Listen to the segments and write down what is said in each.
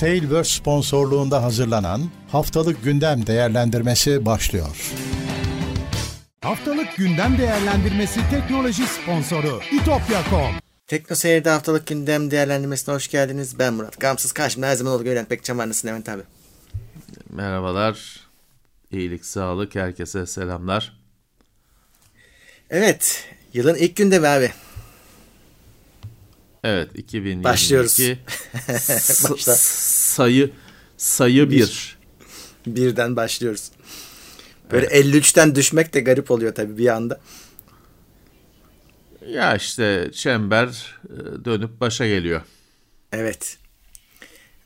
Tailverse sponsorluğunda hazırlanan Haftalık Gündem Değerlendirmesi başlıyor. Haftalık Gündem Değerlendirmesi teknoloji sponsoru itopya.com Tekno Seyir'de haftalık gündem değerlendirmesine hoş geldiniz. Ben Murat. Gamsız karşımda her zaman olduğu gibi Levent Bekçam var. Nasılsın Levent abi? Merhabalar. İyilik, sağlık. Herkese selamlar. Evet. Yılın ilk gündemi abi. Evet 2022. Başlıyoruz. Başla. sayı sayı bir. Birden başlıyoruz. Böyle 53'ten düşmek de garip oluyor tabii bir anda. Ya işte çember e, dönüp başa geliyor. Evet.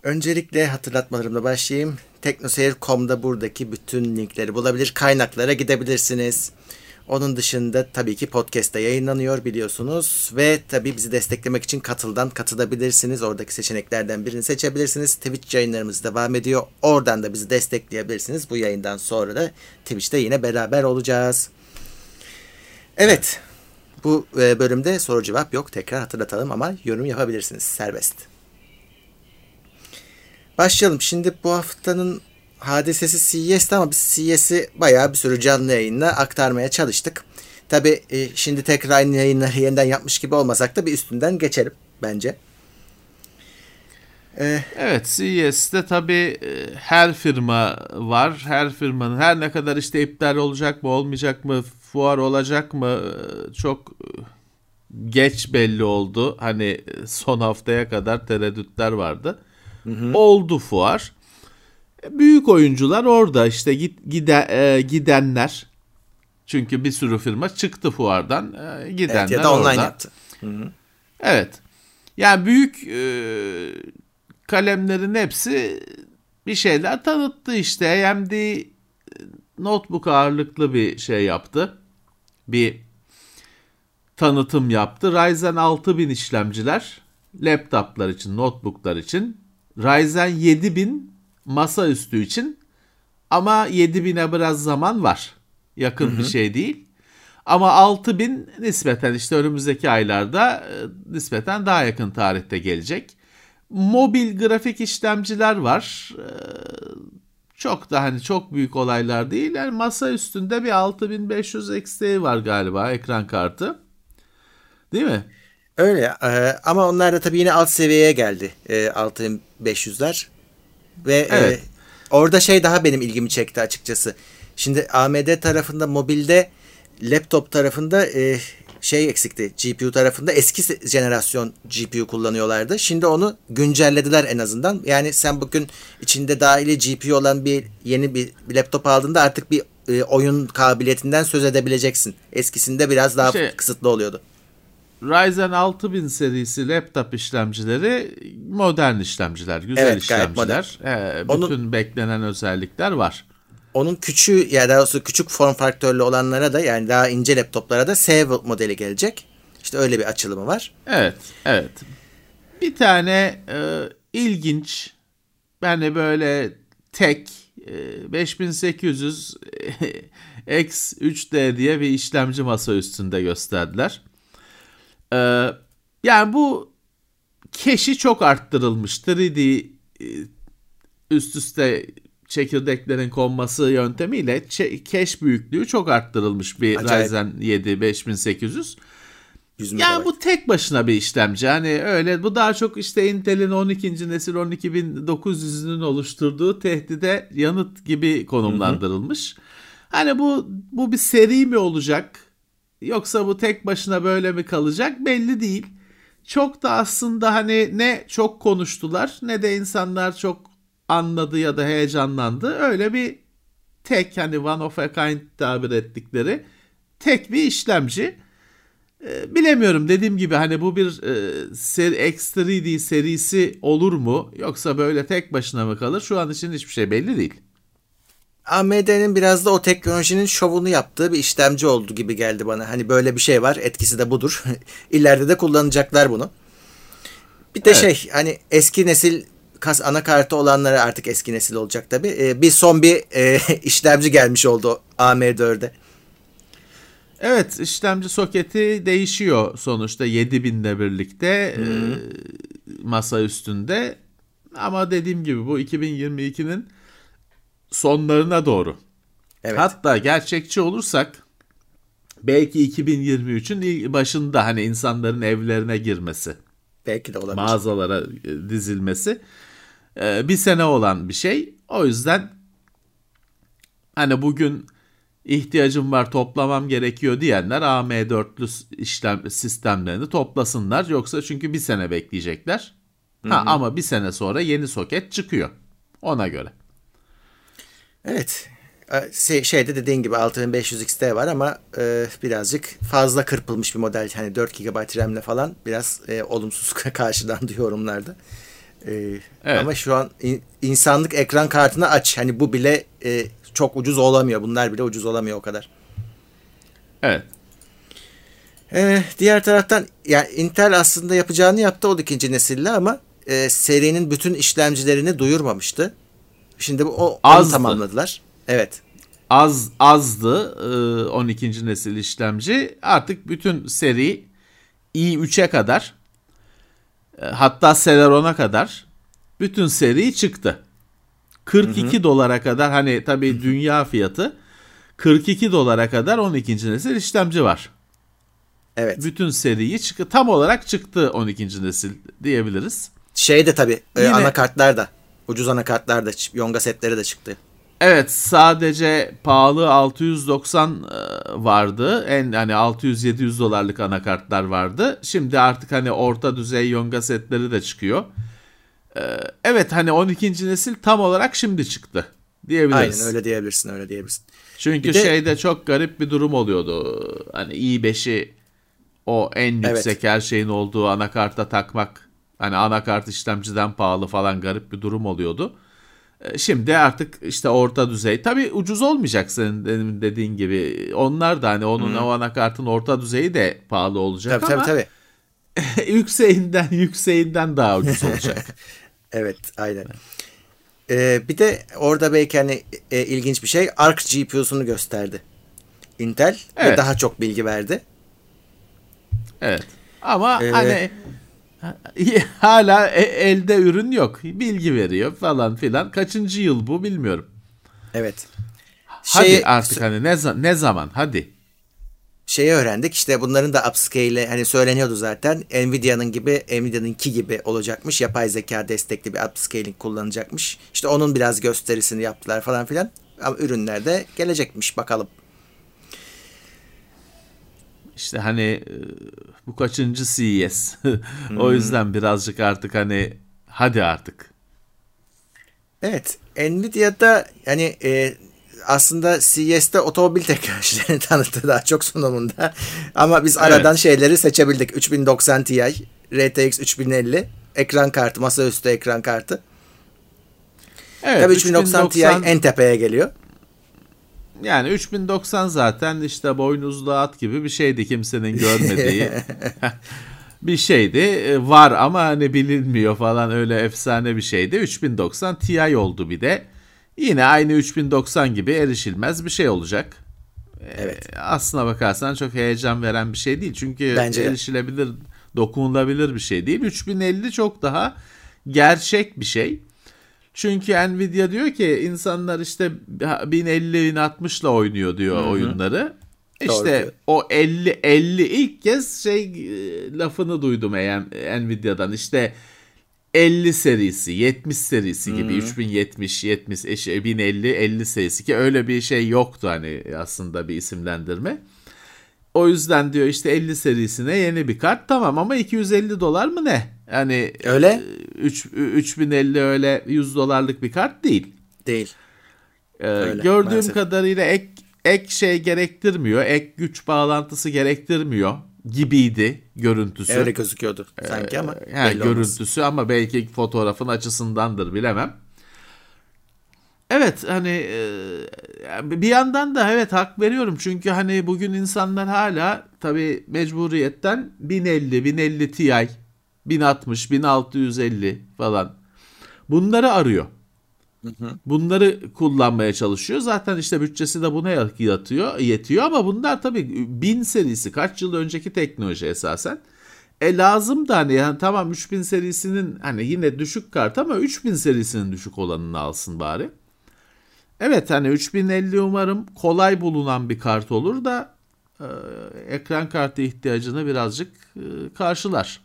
Öncelikle hatırlatmalarımla başlayayım. Teknoseyir.com'da buradaki bütün linkleri bulabilir, kaynaklara gidebilirsiniz. Onun dışında tabii ki podcast'te yayınlanıyor biliyorsunuz. Ve tabii bizi desteklemek için katıldan katılabilirsiniz. Oradaki seçeneklerden birini seçebilirsiniz. Twitch yayınlarımız devam ediyor. Oradan da bizi destekleyebilirsiniz. Bu yayından sonra da Twitch'te yine beraber olacağız. Evet. Bu e, bölümde soru cevap yok. Tekrar hatırlatalım ama yorum yapabilirsiniz. Serbest. Başlayalım. Şimdi bu haftanın hadisesi CES'ti ama biz CES'i bayağı bir sürü canlı yayınla aktarmaya çalıştık. Tabi şimdi tekrar aynı yayınları yeniden yapmış gibi olmasak da bir üstünden geçelim bence. Ee, evet CES'te tabii e, her firma var. Her firmanın her ne kadar işte iptal olacak mı olmayacak mı fuar olacak mı e, çok e, geç belli oldu. Hani son haftaya kadar tereddütler vardı. Hı hı. Oldu fuar. Büyük oyuncular orada işte git, gide, e, gidenler. Çünkü bir sürü firma çıktı fuardan. E, gidenler evet, ya da online orada. yaptı. Evet. Yani büyük e, kalemlerin hepsi bir şeyler tanıttı işte. AMD notebook ağırlıklı bir şey yaptı. Bir tanıtım yaptı. Ryzen 6000 işlemciler laptoplar için, notebooklar için. Ryzen 7000 masaüstü için ama 7000'e biraz zaman var. Yakın hı hı. bir şey değil. Ama 6000 nispeten işte önümüzdeki aylarda nispeten daha yakın tarihte gelecek. Mobil grafik işlemciler var. Çok da hani çok büyük olaylar değil. Yani masa üstünde bir 6500 XT var galiba ekran kartı. Değil mi? Öyle ama onlar da tabii yine alt seviyeye geldi 6500'ler. Ve evet. e, orada şey daha benim ilgimi çekti açıkçası. Şimdi AMD tarafında mobilde laptop tarafında e, şey eksikti. GPU tarafında eski jenerasyon GPU kullanıyorlardı. Şimdi onu güncellediler en azından. Yani sen bugün içinde dahili GPU olan bir yeni bir, laptop aldığında artık bir e, oyun kabiliyetinden söz edebileceksin. Eskisinde biraz daha işte, kısıtlı oluyordu. Ryzen 6000 serisi laptop işlemcileri modern işlemciler, güzel evet, işlemciler. Ee, bütün onun, beklenen özellikler var. Onun küçüğü ya daha doğrusu küçük form faktörlü olanlara da yani daha ince laptoplara da S modeli gelecek. İşte öyle bir açılımı var. Evet, evet. Bir tane e, ilginç yani böyle tek e, 5800 X3D diye bir işlemci masa üstünde gösterdiler. Ee, yani bu keşi çok arttırılmış. 3D e, üst üste çekirdeklerin konması yöntemiyle keş büyüklüğü çok arttırılmış bir Acayip. Ryzen 7 5800. Yani bu tek başına bir işlemci. Hani öyle bu daha çok işte Intel'in 12. nesil 12900'ünün oluşturduğu tehdide yanıt gibi konumlandırılmış. Hı hı. Hani bu bu bir seri mi olacak? Yoksa bu tek başına böyle mi kalacak belli değil. Çok da aslında hani ne çok konuştular ne de insanlar çok anladı ya da heyecanlandı. Öyle bir tek hani one of a kind tabir ettikleri tek bir işlemci. Ee, bilemiyorum dediğim gibi hani bu bir e, seri, X3D serisi olur mu yoksa böyle tek başına mı kalır şu an için hiçbir şey belli değil. AMD'nin biraz da o teknolojinin şovunu yaptığı bir işlemci oldu gibi geldi bana. Hani böyle bir şey var etkisi de budur. İleride de kullanacaklar bunu. Bir de evet. şey hani eski nesil kas anakartı olanlara artık eski nesil olacak tabi. Ee, bir son bir e, işlemci gelmiş oldu AM4'e. Evet işlemci soketi değişiyor sonuçta 7000 ile birlikte e, masa üstünde. Ama dediğim gibi bu 2022'nin sonlarına doğru. Evet. Hatta gerçekçi olursak belki 2023'ün başında hani insanların evlerine girmesi, Belki de olabilir. mağazalara e, dizilmesi e, bir sene olan bir şey. O yüzden hani bugün ihtiyacım var toplamam gerekiyor diyenler AM4'lü işlem sistemlerini toplasınlar. Yoksa çünkü bir sene bekleyecekler. Ha, ama bir sene sonra yeni soket çıkıyor. Ona göre. Evet. Şey, şeyde dediğin gibi 6500 XT var ama e, birazcık fazla kırpılmış bir model. Hani 4 GB RAM'le falan biraz e, olumsuz karşılandı yorumlarda. E, Evet. Ama şu an in- insanlık ekran kartını aç. Hani bu bile e, çok ucuz olamıyor. Bunlar bile ucuz olamıyor o kadar. Evet. Ee, diğer taraftan yani Intel aslında yapacağını yaptı o ikinci nesille ama e, serinin bütün işlemcilerini duyurmamıştı. Şimdi bu o, onu Azdı. tamamladılar. Evet. az azdı e, 12. nesil işlemci. Artık bütün seri i3'e kadar e, hatta Celeron'a kadar bütün seri çıktı. 42 dolara kadar hani tabii dünya fiyatı 42 dolara kadar 12. nesil işlemci var. Evet. Bütün seriyi çıktı. Tam olarak çıktı 12. nesil diyebiliriz. Şey de tabii e, Yine- anakartlar da ucuz anakartlar da Yonga setleri de çıktı. Evet sadece pahalı 690 e, vardı. En hani 600-700 dolarlık anakartlar vardı. Şimdi artık hani orta düzey Yonga setleri de çıkıyor. E, Evet hani 12. nesil tam olarak şimdi çıktı diyebiliriz. Aynen öyle diyebilirsin öyle diyebilirsin. Çünkü Bir de- şeyde çok garip bir durum oluyordu. Hani i5'i o en Evet. yüksek her şeyin olduğu anakarta takmak hani anakart işlemciden pahalı falan garip bir durum oluyordu. E, Şimdi artık işte orta düzey. Tabii ucuz olmayacak senin dediğin gibi. Onlar da hani onun o anakartın orta düzeyi de pahalı olacak Tabii ama tabii tabii. yükseğinden yükseğinden daha ucuz olacak. Evet aynen. Ee, bir de orada belki hani e, ilginç bir şey Arc GPU'sunu gösterdi. Intel ve Evet. daha çok bilgi verdi. Evet. Ama Ee, hani hala e- elde ürün yok. Bilgi veriyor falan filan. Kaçıncı yıl bu bilmiyorum. Evet. Hadi Şeyi- artık hani ne, ne zaman hadi. şeyi öğrendik işte bunların da upscale hani söyleniyordu zaten Nvidia'nın gibi Nvidia'nınki gibi olacakmış yapay zeka destekli bir upscaling kullanacakmış işte onun biraz gösterisini yaptılar falan filan ama ürünler de gelecekmiş bakalım İşte hani e, bu kaçıncı CES. o yüzden birazcık artık hani hadi artık. evet Nvidia'da hani e, aslında CES'te otomobil teknolojilerini tanıttı daha çok sunumunda ama biz aradan şeyleri seçebildik 3090 Ti RTX 3050 ekran kartı masaüstü ekran kartı Evet, Tabii 3090 Ti en tepeye geliyor. Yani 3090 zaten işte boynuzlu at gibi bir şeydi kimsenin görmediği. bir şeydi. E, Var ama hani bilinmiyor falan öyle efsane bir şeydi. 3090 Ti oldu bir de. Yine aynı 3090 gibi erişilmez bir şey olacak. Evet. E, Aslına bakarsan çok heyecan veren bir şey değil. Çünkü Bence erişilebilir, dokunulabilir bir şey değil. 3050 çok daha gerçek bir şey. Çünkü Nvidia diyor ki insanlar işte 1050-1060 ile oynuyor diyor oyunları. Doğru İşte diyor. o 50 50 ilk kez şey e, lafını duydum Nvidia'dan. İşte 50 serisi, 70 serisi gibi 3070, 70, eş- 1050, 50 serisi ki öyle bir şey yoktu hani aslında bir isimlendirme. O yüzden diyor işte 50 serisine yeni bir kart tamam ama 250 dolar mı ne? Yani Öyle. e, üç- 3050 öyle 100 dolarlık bir kart değil. Değil. Ee, Öyle, gördüğüm maalesef. kadarıyla ek ek şey gerektirmiyor, ek güç bağlantısı gerektirmiyor gibiydi görüntüsü. Öyle gözüküyordu sanki ama Ee, Yani belli olmaz. görüntüsü ama belki fotoğrafın açısındandır bilemem. Evet hani e, bir yandan da evet hak veriyorum çünkü hani bugün insanlar hala tabi mecburiyetten 1050, 1050 Ti, 1060, 1650 falan bunları arıyor. Bunları kullanmaya çalışıyor. Zaten işte bütçesi de buna yatıyor, yetiyor ama bunlar tabii 1000 serisi kaç yıl önceki teknoloji esasen. E lazım da hani yani tamam 3000 serisinin hani yine düşük kart ama 3000 serisinin düşük olanını alsın bari. Evet hani 3050 umarım kolay bulunan bir kart olur da e, ekran kartı ihtiyacını birazcık e, karşılar.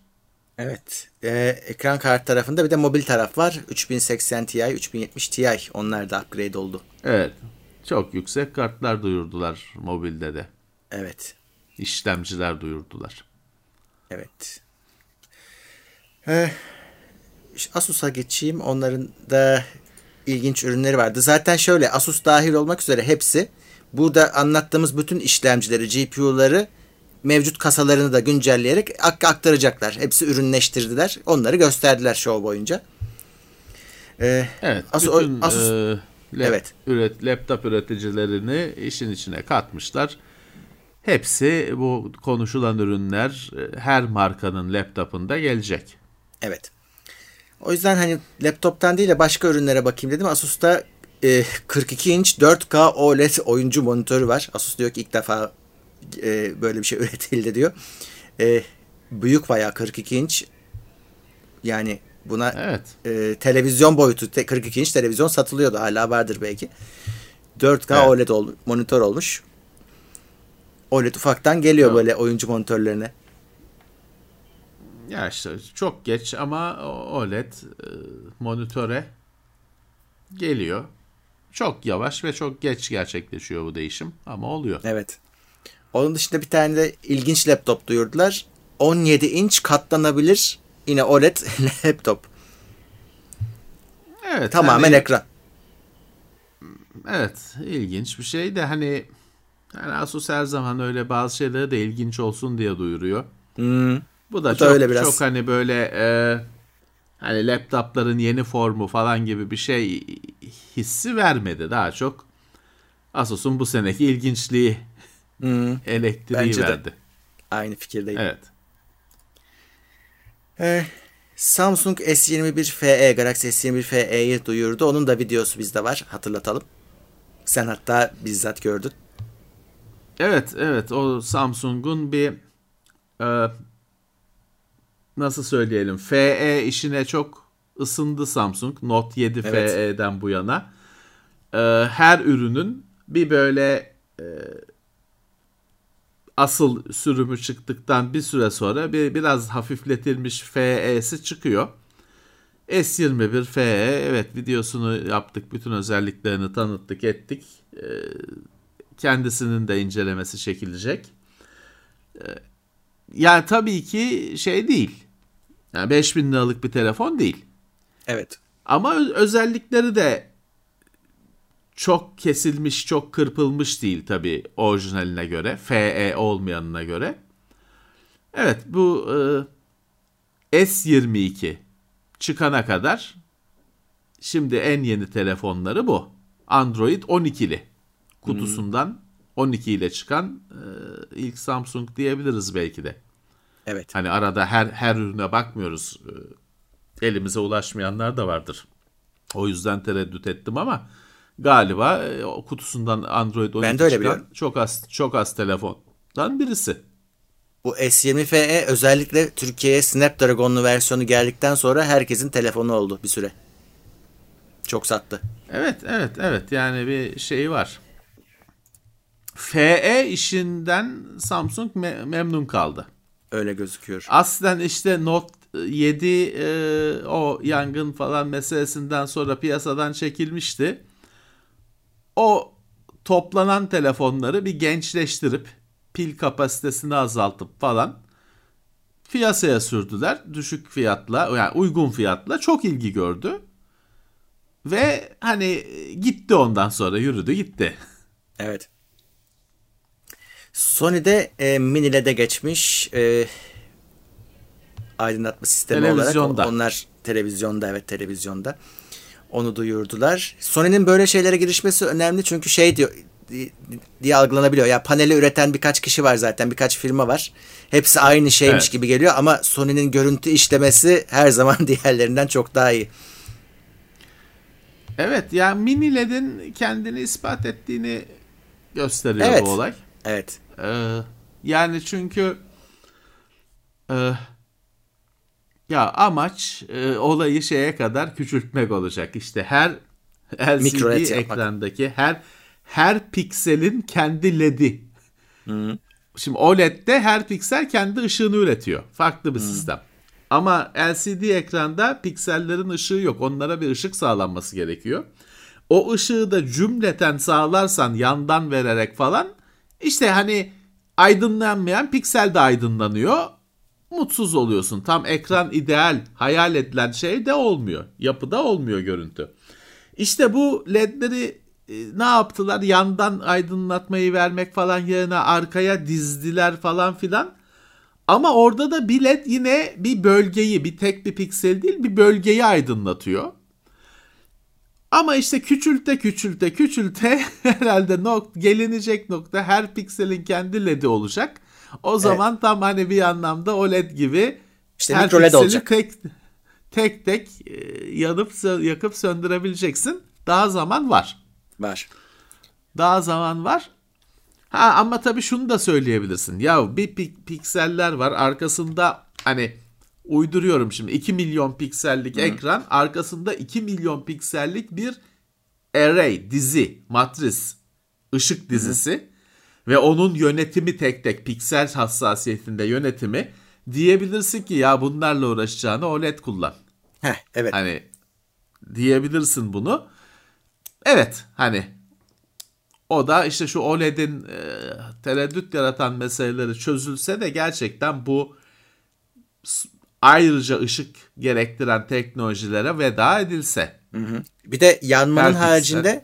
Evet. Ee, ekran kart tarafında bir de mobil taraf var. 3080 Ti, 3070 Ti. Onlar da upgrade oldu. Evet. Çok yüksek kartlar duyurdular mobilde de. Evet. İşlemciler duyurdular. Evet. Ee, Asus'a geçeyim. Onların da ilginç ürünleri vardı. Zaten şöyle Asus dahil olmak üzere hepsi burada anlattığımız bütün işlemcileri, GPU'ları mevcut kasalarını da güncelleyerek aktaracaklar. Hepsi ürünleştirdiler. Onları gösterdiler show boyunca. Ee, evet. Asus, bütün Asus, e, lap, evet. üret, laptop üreticilerini işin içine katmışlar. Hepsi bu konuşulan ürünler e, her markanın laptopunda gelecek. Evet. O yüzden hani laptoptan değil de başka ürünlere bakayım dedim. Asus'ta e, 42 inç 4K OLED oyuncu monitörü var. Asus diyor ki ilk defa e, böyle bir şey üretildi diyor. E, büyük bayağı 42 inç. Yani buna evet. e, televizyon boyutu 42 inç televizyon satılıyordu. Hala vardır belki. 4K evet. OLED ol, monitör olmuş. OLED ufaktan geliyor evet. böyle oyuncu monitörlerine. Ya işte çok geç ama OLED e, monitöre geliyor. Çok yavaş ve çok geç gerçekleşiyor bu değişim ama oluyor. Evet. Onun dışında bir tane de ilginç laptop duyurdular. 17 inç katlanabilir yine OLED laptop. Evet. Tamamen hani, ekran. Evet, ilginç bir şey de hani yani Asus her zaman öyle bazı şeyleri de ilginç olsun diye duyuruyor. Hmm. Bu da, Bu çok, da öyle biraz. çok hani böyle e, hani laptopların yeni formu falan gibi bir şey hissi vermedi. Daha çok Asus'un bu seneki ilginçliği hmm. elektriği Bence verdi. De. Aynı fikirdeyim. Evet. Ee, Samsung S21 FE, Galaxy S21 FE'yi duyurdu. Onun da videosu bizde var. Hatırlatalım. Sen hatta bizzat gördün. Evet, evet. O Samsung'un bir e, nasıl söyleyelim FE işine çok ısındı Samsung. Note 7 evet. FE'den bu yana. E, her ürünün bir böyle e, asıl sürümü çıktıktan bir süre sonra bir biraz hafifletilmiş FE'si çıkıyor. S21 FE evet videosunu yaptık. Bütün özelliklerini tanıttık ettik. E, kendisinin de incelemesi çekilecek. E, yani tabii ki şey değil. Yani 5000 liralık bir telefon değil. Evet. Ama özellikleri de çok kesilmiş, çok kırpılmış değil tabii orijinaline göre. FE olmayanına göre. Evet bu e, S22 çıkana kadar şimdi en yeni telefonları bu. Android 12'li kutusundan hmm. 12 ile çıkan e, ilk Samsung diyebiliriz belki de. Evet. Hani arada her her ürüne bakmıyoruz. E, elimize ulaşmayanlar da vardır. O yüzden tereddüt ettim ama galiba e, o kutusundan Android 12 ben de öyle çıkan biliyorum. çok az çok az telefondan birisi. Bu S20 FE özellikle Türkiye'ye Snapdragon'lu versiyonu geldikten sonra herkesin telefonu oldu bir süre. Çok sattı. Evet, evet, evet. Yani bir şey var. FE işinden Samsung me- memnun kaldı. Öyle gözüküyor. Aslen işte Note 7 e, o yangın falan meselesinden sonra piyasadan çekilmişti. O toplanan telefonları bir gençleştirip pil kapasitesini azaltıp falan piyasaya sürdüler. Düşük fiyatla yani uygun fiyatla çok ilgi gördü. Ve hani gitti ondan sonra yürüdü gitti. Evet. Sony'de e, mini LED'e geçmiş e, aydınlatma sistemi olarak. Onlar televizyonda evet televizyonda. Onu duyurdular. Sony'nin böyle şeylere girişmesi önemli çünkü şey diyor diye algılanabiliyor. Ya paneli üreten birkaç kişi var zaten, birkaç firma var. Hepsi aynı şeymiş evet. gibi geliyor ama Sony'nin görüntü işlemesi her zaman diğerlerinden çok daha iyi. Evet, yani mini LED'in kendini ispat ettiğini gösteriyor evet. bu olay. Evet. Ee, yani çünkü e, Ya amaç e, olayı şeye kadar küçültmek olacak. İşte her LCD LED yapmak. ekrandaki her her pikselin kendi LED'i. Şimdi OLED'de her piksel kendi ışığını üretiyor. Farklı bir sistem. Ama LCD ekranda piksellerin ışığı yok. Onlara bir ışık sağlanması gerekiyor. O ışığı da cümleten sağlarsan yandan vererek falan işte hani aydınlanmayan piksel de aydınlanıyor. Mutsuz oluyorsun. Tam ekran ideal hayal edilen şey de olmuyor. Yapıda olmuyor görüntü. İşte bu ledleri e, ne yaptılar? Yandan aydınlatmayı vermek falan yerine arkaya dizdiler falan filan. Ama orada da bir led yine bir bölgeyi, bir tek bir piksel değil bir bölgeyi aydınlatıyor. Ama işte küçülte küçülte küçülte herhalde nok gelinecek nokta her pikselin kendi LED'i olacak. O zaman tam hani bir anlamda OLED gibi İşte her LED pikseli olacak. tek tek tek e, yanıp yakıp söndürebileceksin. Daha zaman var. Var. Daha zaman var. Ha ama tabii şunu da söyleyebilirsin. Ya bir pik- pikseller var arkasında hani uyduruyorum şimdi 2 milyon piksellik ekran arkasında 2 milyon piksellik bir array dizi matris ışık dizisi ve onun yönetimi tek tek piksel hassasiyetinde yönetimi diyebilirsin ki ya bunlarla uğraşacağını OLED kullan. Heh, evet. Hani diyebilirsin bunu. Evet hani o da işte şu OLED'in e, tereddüt yaratan meseleleri çözülse de gerçekten bu ayrıca ışık gerektiren teknolojilere veda edilse. Bir de yanmanın haricinde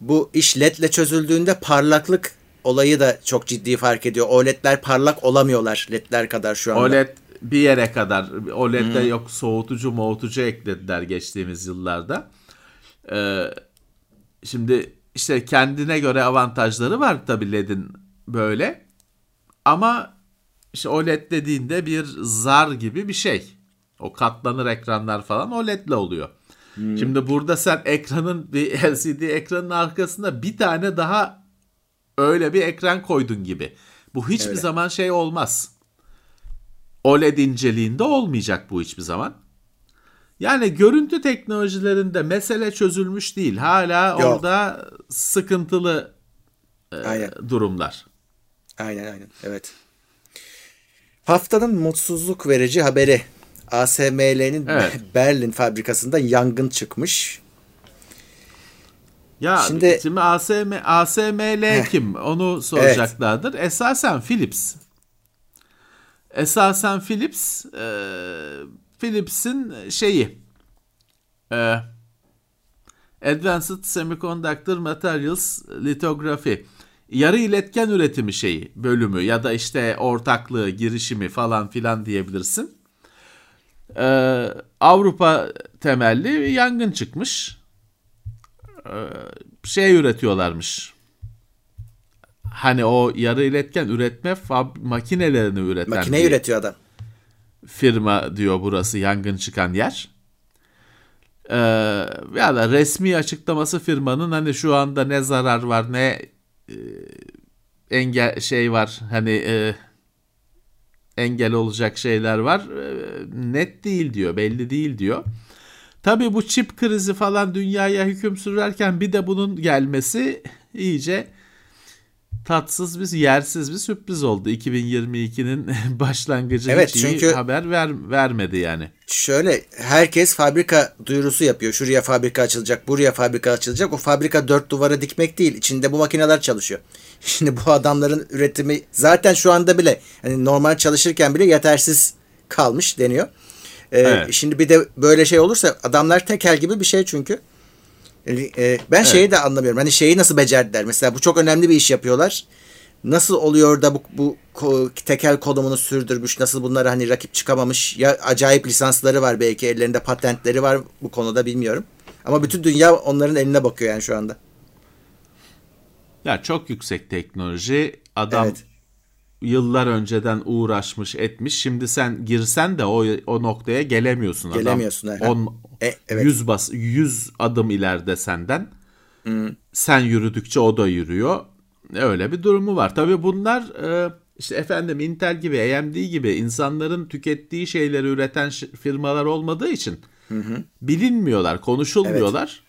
bu iş ledle çözüldüğünde parlaklık olayı da çok ciddi fark ediyor. OLED'ler parlak olamıyorlar ledler kadar şu anda. OLED bir yere kadar OLED'de yok soğutucu moğutucu eklediler geçtiğimiz yıllarda. Ee, şimdi işte kendine göre avantajları var tabii LED'in böyle. Ama işte OLED dediğinde bir zar gibi bir şey. O katlanır ekranlar falan OLED'le oluyor. Şimdi burada sen ekranın bir LCD ekranın arkasında bir tane daha öyle bir ekran koydun gibi. Bu hiçbir Öyle. zaman şey olmaz. OLED inceliğinde olmayacak bu hiçbir zaman. Yani görüntü teknolojilerinde mesele çözülmüş değil. Hala Yok. orada sıkıntılı e, Aynen. durumlar. Aynen aynen evet. Haftanın mutsuzluk verici haberi. ASML'nin Evet. Berlin fabrikasında yangın çıkmış. Ya Şimdi- şimdi, ASM, ASML Heh. kim? Onu soracaklardır. Esasen Philips. Esasen Philips e, Philips'in şeyi e, Advanced Semiconductor Materials Lithography yarı iletken üretimi şeyi bölümü ya da işte ortaklığı girişimi falan filan diyebilirsin. E, Avrupa temelli yangın çıkmış şey üretiyorlarmış. Hani o yarı iletken üretme fab- makinelerini üreten Makine bir üretiyor adam. firma diyor burası yangın çıkan yer. Ee, ya da resmi açıklaması firmanın hani şu anda ne zarar var ne e, engel şey var hani e, engel olacak şeyler var e, net değil diyor belli değil diyor. Tabii bu çip krizi falan dünyaya hüküm sürerken bir de bunun gelmesi iyice tatsız bir yersiz bir sürpriz oldu. 2022'nin başlangıcı Evet, hiç iyi çünkü- haber ver, vermedi yani. Şöyle herkes fabrika duyurusu yapıyor. Şuraya fabrika açılacak, buraya fabrika açılacak. O fabrika dört duvara dikmek değil. İçinde bu makineler çalışıyor. Şimdi bu adamların üretimi zaten şu anda bile hani normal çalışırken bile yetersiz kalmış deniyor. Ee, Evet. Şimdi bir de böyle şey olursa adamlar tekel gibi bir şey çünkü. E, ben şeyi de anlamıyorum. Hani şeyi nasıl becerdiler? Mesela bu çok önemli bir iş yapıyorlar. Nasıl oluyor da bu, bu tekel konumunu sürdürmüş? Nasıl bunlara hani rakip çıkamamış? Ya acayip lisansları var belki ellerinde patentleri var bu konuda bilmiyorum. Ama bütün dünya onların eline bakıyor yani şu anda. Ya çok yüksek teknoloji. Adam Evet. yıllar önceden uğraşmış etmiş. Şimdi sen girsen de o o noktaya gelemiyorsun. Adam Gelemiyorsun, evet. 10 E, evet. 100 bas 100 adım ileride senden. Sen yürüdükçe o da yürüyor. Öyle bir durumu var. Tabii bunlar e, işte efendim Intel gibi, AMD gibi insanların tükettiği şeyleri üreten firmalar olmadığı için bilinmiyorlar, konuşulmuyorlar.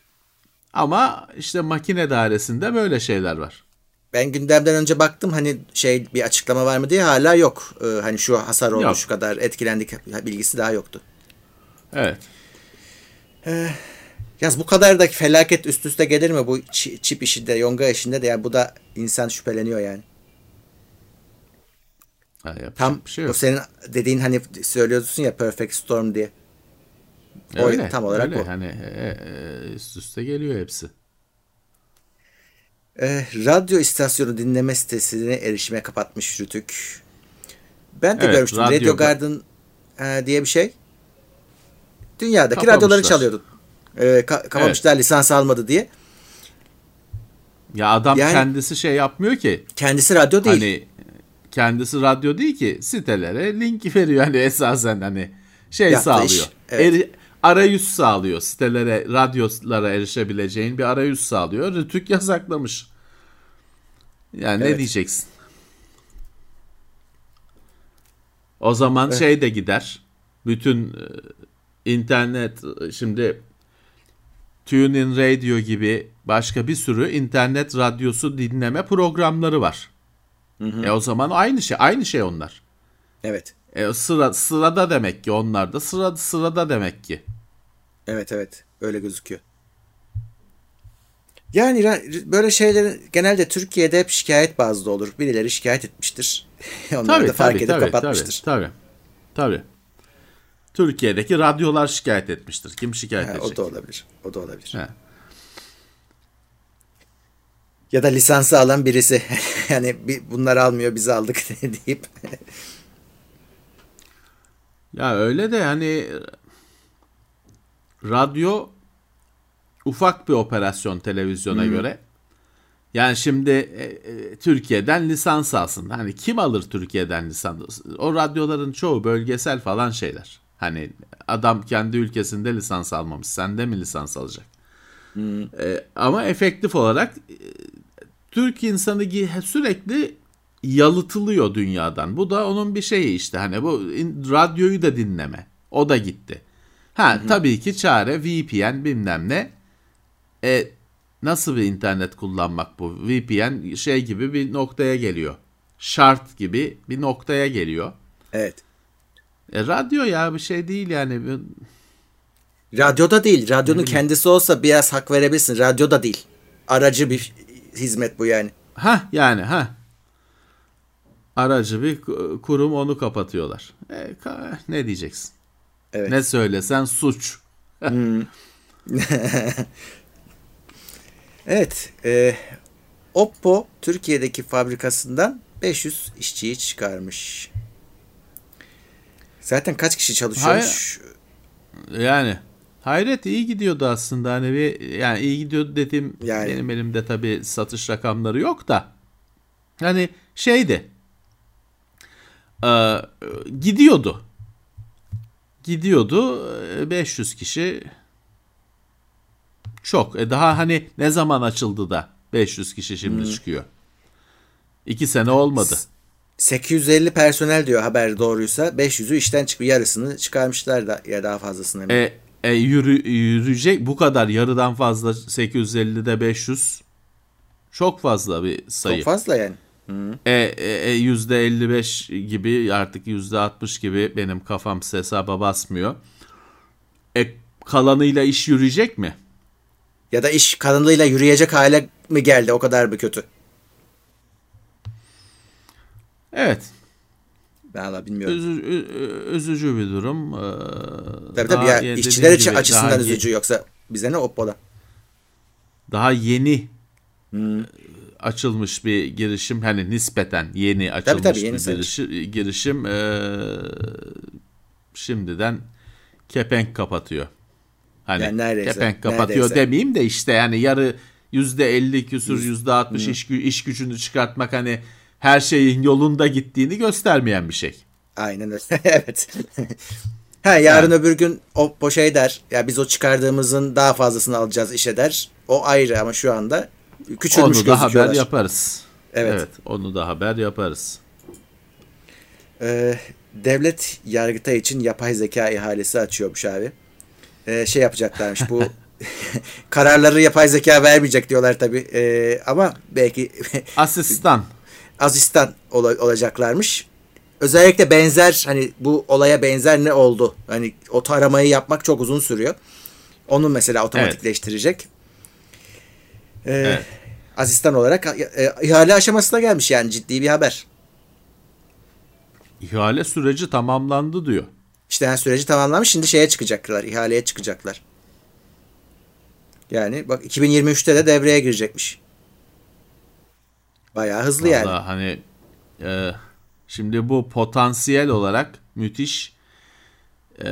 Ama işte makine dairesinde böyle şeyler var. Ben gündemden önce baktım hani şey bir açıklama var mı diye hala yok. Ee, hani şu hasar oldu Yok. şu kadar etkilendik bilgisi daha yoktu. Evet. Yaz bu kadar da felaket üst üste gelir mi bu çi- çip işinde, yonga işinde de yani bu da insan şüpheleniyor yani. Ha, Tam bir şey o yok. senin dediğin hani söylüyorsun ya perfect storm diye. o Öyle, tam olarak öyle. o. Hani e, e, üst üste geliyor hepsi. Ee, radyo istasyonu dinleme sitesine erişime kapatmış Rütük. Ben de Evet, görmüştüm. radyo- Radio Garden e, diye bir şey. Dünyadaki Kapamışlar. radyoları çalıyordu. Ee, ka- kapamışlar lisans almadı diye. Ya adam Yani- kendisi şey yapmıyor ki. Kendisi radyo değil. Hani kendisi radyo değil ki sitelere link veriyor hani esasen hani şey Yaptığı sağlıyor. iş, evet. Eri- arayüz sağlıyor. Sitelere, radyolara erişebileceğin bir arayüz sağlıyor. Rütük yasaklamış. Yani ne Evet. diyeceksin? O zaman şey de gider. Bütün e, internet şimdi TuneIn Radio gibi başka bir sürü internet radyosu dinleme programları var. E o zaman aynı şey, aynı şey onlar. Evet. E sıra sırada demek ki onlar da sıra sırada demek ki. Evet evet. Öyle gözüküyor. Yani böyle şeylerin genelde Türkiye'de hep şikayet bazlı olur. Birileri şikayet etmiştir. Onlar Tabii da fark tabii edip tabii, kapatmıştır. tabii tabii. Tabii. Türkiye'deki radyolar şikayet etmiştir. Kim şikayet edecek? o da olabilir. O da olabilir. He. Ya da lisansı alan birisi yani bir, bunlar almıyor biz aldık deyip Ya öyle de hani radyo ufak bir operasyon televizyona göre. Yani şimdi e, e, Türkiye'den lisans alsın. Hani kim alır Türkiye'den lisans? O radyoların çoğu bölgesel falan şeyler. Hani adam kendi ülkesinde lisans almamış. Sende mi lisans alacak? E, ama efektif olarak e, Türk insanı sürekli yalıtılıyor dünyadan. Bu da onun bir şeyi işte. Hani bu radyoyu da dinleme. O da gitti. Ha tabii ki çare VPN bilmem ne. E nasıl bir internet kullanmak bu? VPN şey gibi bir noktaya geliyor. Şart gibi bir noktaya geliyor. evet. E, radyo ya bir şey değil yani. Radyoda değil. Radyonun kendisi olsa biraz hak verebilirsin. Radyoda değil. Aracı bir hizmet bu yani. Ha yani ha. Aracı bir ku- kurum onu kapatıyorlar. E, ka- ne diyeceksin? Evet. Ne söylesen suç. Evet. e, Oppo Türkiye'deki fabrikasından 500 işçiyi çıkarmış. Zaten kaç kişi çalışıyormuş? Yani hayret iyi gidiyordu aslında. Hani bir yani iyi gidiyordu dediğim Yani. benim elimde tabi satış rakamları yok da. Hani şeydi e, gidiyordu. Gidiyordu e, 500 kişi. Çok. E daha hani ne zaman açıldı da 500 kişi şimdi Hmm. çıkıyor? 2 sene olmadı 850 personel diyor haber doğruysa 500'ü işten çıkıyor. Yarısını çıkarmışlar da ya daha fazlasını. E, e, yürü, yürüyecek bu kadar yarıdan fazla 850'de 500 çok fazla bir sayı. Çok fazla yani. E, e, e, %55 gibi artık %60 gibi benim kafam hesaba basmıyor. E, kalanıyla iş yürüyecek mi? Ya da iş kanalıyla yürüyecek hale mi geldi o kadar bir kötü? Evet. Ben Allah bilmiyorum. Üzü- üzücü bir durum. Ee, Tabii tabii ya işçiler için gibi açısından üzücü yoksa bize ne Oppo'da. daha yeni e, açılmış bir girişim hani nispeten yeni açılmış tabii, yeni bir sayılır. girişi- girişim e, şimdiden kepenk kapatıyor. Hani Yani neredeyse, kepenk kapatıyor neredeyse. demeyeyim de işte yani yarı yüzde elli küsür yüzde altmış iş gücünü çıkartmak hani her şeyin yolunda gittiğini göstermeyen bir şey. Aynen öyle. evet. ha yarın öbür gün Oppo şey der. Ya biz o çıkardığımızın daha fazlasını alacağız işe der. O ayrı ama şu anda küçülmüş Onu da haber yaparız. Evet. evet, onu da haber yaparız. Ee, devlet Yargıtay için yapay zeka ihalesi açıyormuş abi. Ee, şey yapacaklarmış bu kararları yapay zeka vermeyecek diyorlar tabi ee, ama belki Asistan. Asistan ola- olacaklarmış. Özellikle benzer hani bu olaya benzer ne oldu? Hani o taramayı yapmak çok uzun sürüyor. Onu mesela otomatikleştirecek. Ee, Evet. Asistan olarak e, ihale aşamasına gelmiş yani ciddi bir haber. İhale süreci tamamlandı diyor. İşte yani süreci tamamlanmış şimdi şeye çıkacaklar, ihaleye çıkacaklar. Yani bak 2023'te de devreye girecekmiş. Bayağı hızlı yani. Vallahi hani e, şimdi bu potansiyel olarak müthiş e,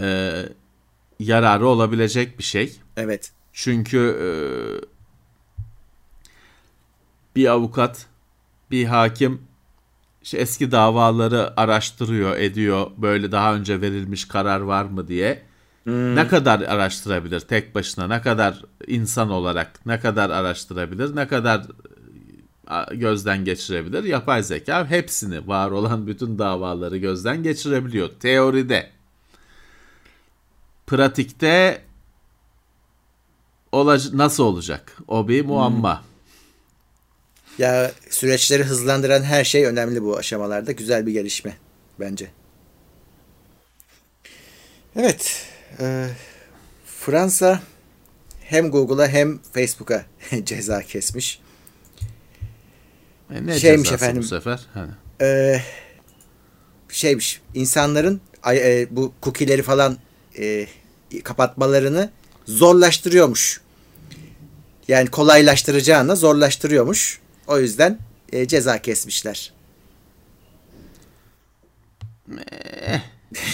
yararı olabilecek bir şey. Evet. Çünkü e, bir avukat, bir hakim işte eski davaları araştırıyor, ediyor. Böyle daha önce verilmiş karar var mı diye. Ne kadar araştırabilir tek başına? Ne kadar insan olarak ne kadar araştırabilir? Ne kadar gözden geçirebilir? Yapay zeka hepsini var olan bütün davaları gözden geçirebiliyor teoride. Pratikte olac- nasıl olacak? O bir muamma. Ya süreçleri hızlandıran her şey önemli bu aşamalarda. Güzel bir gelişme bence. Evet. e, Fransa hem Google'a hem Facebook'a ceza kesmiş. E, ne Şeymiş efendim. bu sefer? Hani. e, şeymiş insanların e, bu cookie'leri falan e, kapatmalarını zorlaştırıyormuş. Yani kolaylaştıracağına zorlaştırıyormuş. O yüzden e, ceza kesmişler.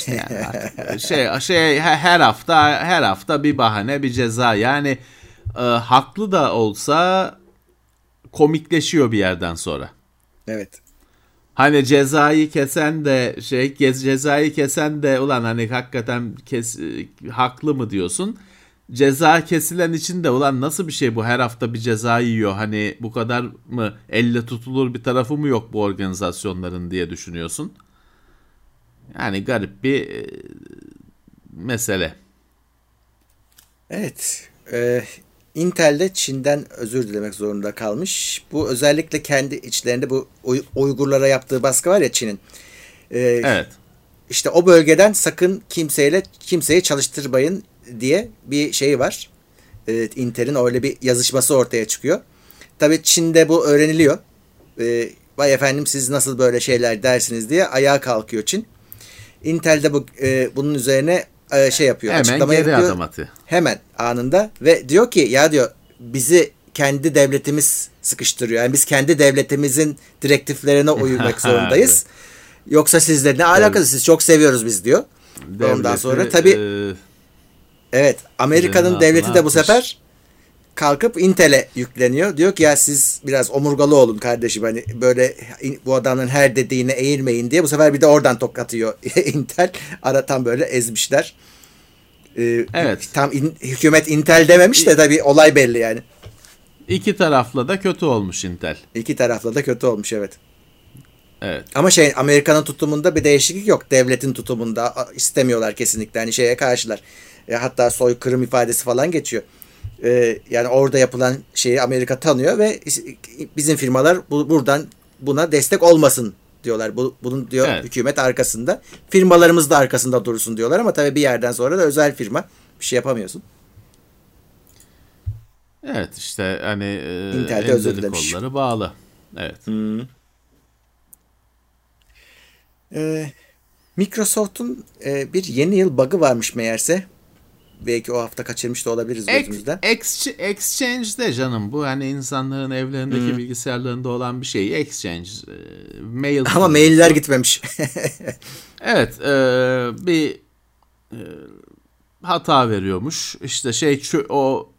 Yani artık şey şey he- her hafta her hafta bir bahane bir ceza yani e, haklı da olsa komikleşiyor bir yerden sonra. Evet. Hani cezayı kesen de şey cezayı kesen de ulan hani hakikaten kes, haklı mı diyorsun? Ceza kesilen için de ulan nasıl bir şey bu her hafta bir ceza yiyor hani bu kadar mı elle tutulur bir tarafı mı yok bu organizasyonların diye düşünüyorsun. Yani garip bir e, mesele. Evet. E, Intel de Çin'den özür dilemek zorunda kalmış. Bu özellikle kendi içlerinde bu Uy- Uygurlara yaptığı baskı var ya Çin'in. E, Evet. İşte o bölgeden sakın kimseyle kimseyi çalıştırmayın diye bir şey var. Evet, Intel'in öyle bir yazışması ortaya çıkıyor. Tabii Çin'de bu öğreniliyor. Ee, Vay efendim siz nasıl böyle şeyler dersiniz diye ayağa kalkıyor Çin. Intel de bu e, bunun üzerine e, şey yapıyor. Hemen açıklama geri yapıyor. adım atıyor. Hemen anında ve diyor ki ya diyor bizi kendi devletimiz sıkıştırıyor. Yani biz kendi devletimizin direktiflerine uymak zorundayız. Yoksa sizle ne alakası siz çok seviyoruz biz diyor. Ondan Devleti, sonra tabii e, evet Amerika'nın devleti de bu sefer kalkıp Intel'e yükleniyor. Diyor ki ya siz biraz omurgalı olun kardeşim hani böyle bu adamın her dediğine eğilmeyin diye bu sefer bir de oradan tokatıyor Intel. Ara tam böyle ezmişler. Ee, Evet. Tam in- hükümet Intel dememiş de tabii olay belli yani. iki tarafla da kötü olmuş Intel. İki tarafla da kötü olmuş evet. Evet. Ama şey Amerika'nın tutumunda bir değişiklik yok. Devletin tutumunda istemiyorlar kesinlikle. Hani şeye karşılar. E, hatta soykırım ifadesi falan geçiyor. E, yani orada yapılan şeyi Amerika tanıyor ve bizim firmalar bu, buradan buna destek olmasın diyorlar. Bu, bunun diyor Evet. hükümet arkasında. Firmalarımız da arkasında dursun diyorlar ama tabii bir yerden sonra da özel firma bir şey yapamıyorsun. Evet işte hani e, Intel'de özür dilemiş. kolları bağlı. Evet. E, Microsoft'un e, bir yeni yıl bug'ı varmış meğerse. Belki o hafta kaçırmış da olabiliriz gözümüzden. Ex, ex, exchange'de canım bu hani insanların evlerindeki bilgisayarlarında olan bir şey. Exchange, e, mail. Ama mailler gitmemiş. Evet, e, bir e, hata veriyormuş. İşte şey çö- o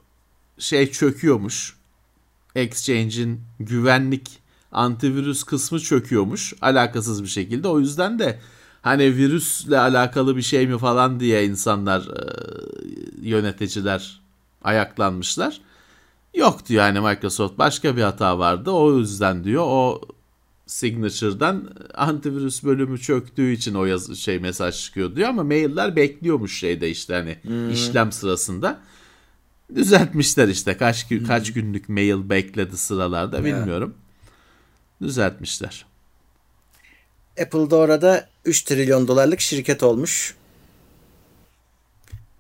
şey çöküyormuş. Exchange'in güvenlik antivirüs kısmı çöküyormuş alakasız bir şekilde. O yüzden de hani virüsle alakalı bir şey mi falan diye insanlar e, yöneticiler ayaklanmışlar. Yok diyor hani Microsoft başka bir hata vardı. O yüzden diyor o Signature'dan antivirüs bölümü çöktüğü için o yaz şey mesaj çıkıyor diyor ama mailler bekliyormuş şeyde işte hani işlem sırasında. Düzeltmişler işte kaç gün kaç günlük mail bekledi sıralarda bilmiyorum. Düzeltmişler. Apple'da orada 3 trilyon dolarlık şirket olmuş.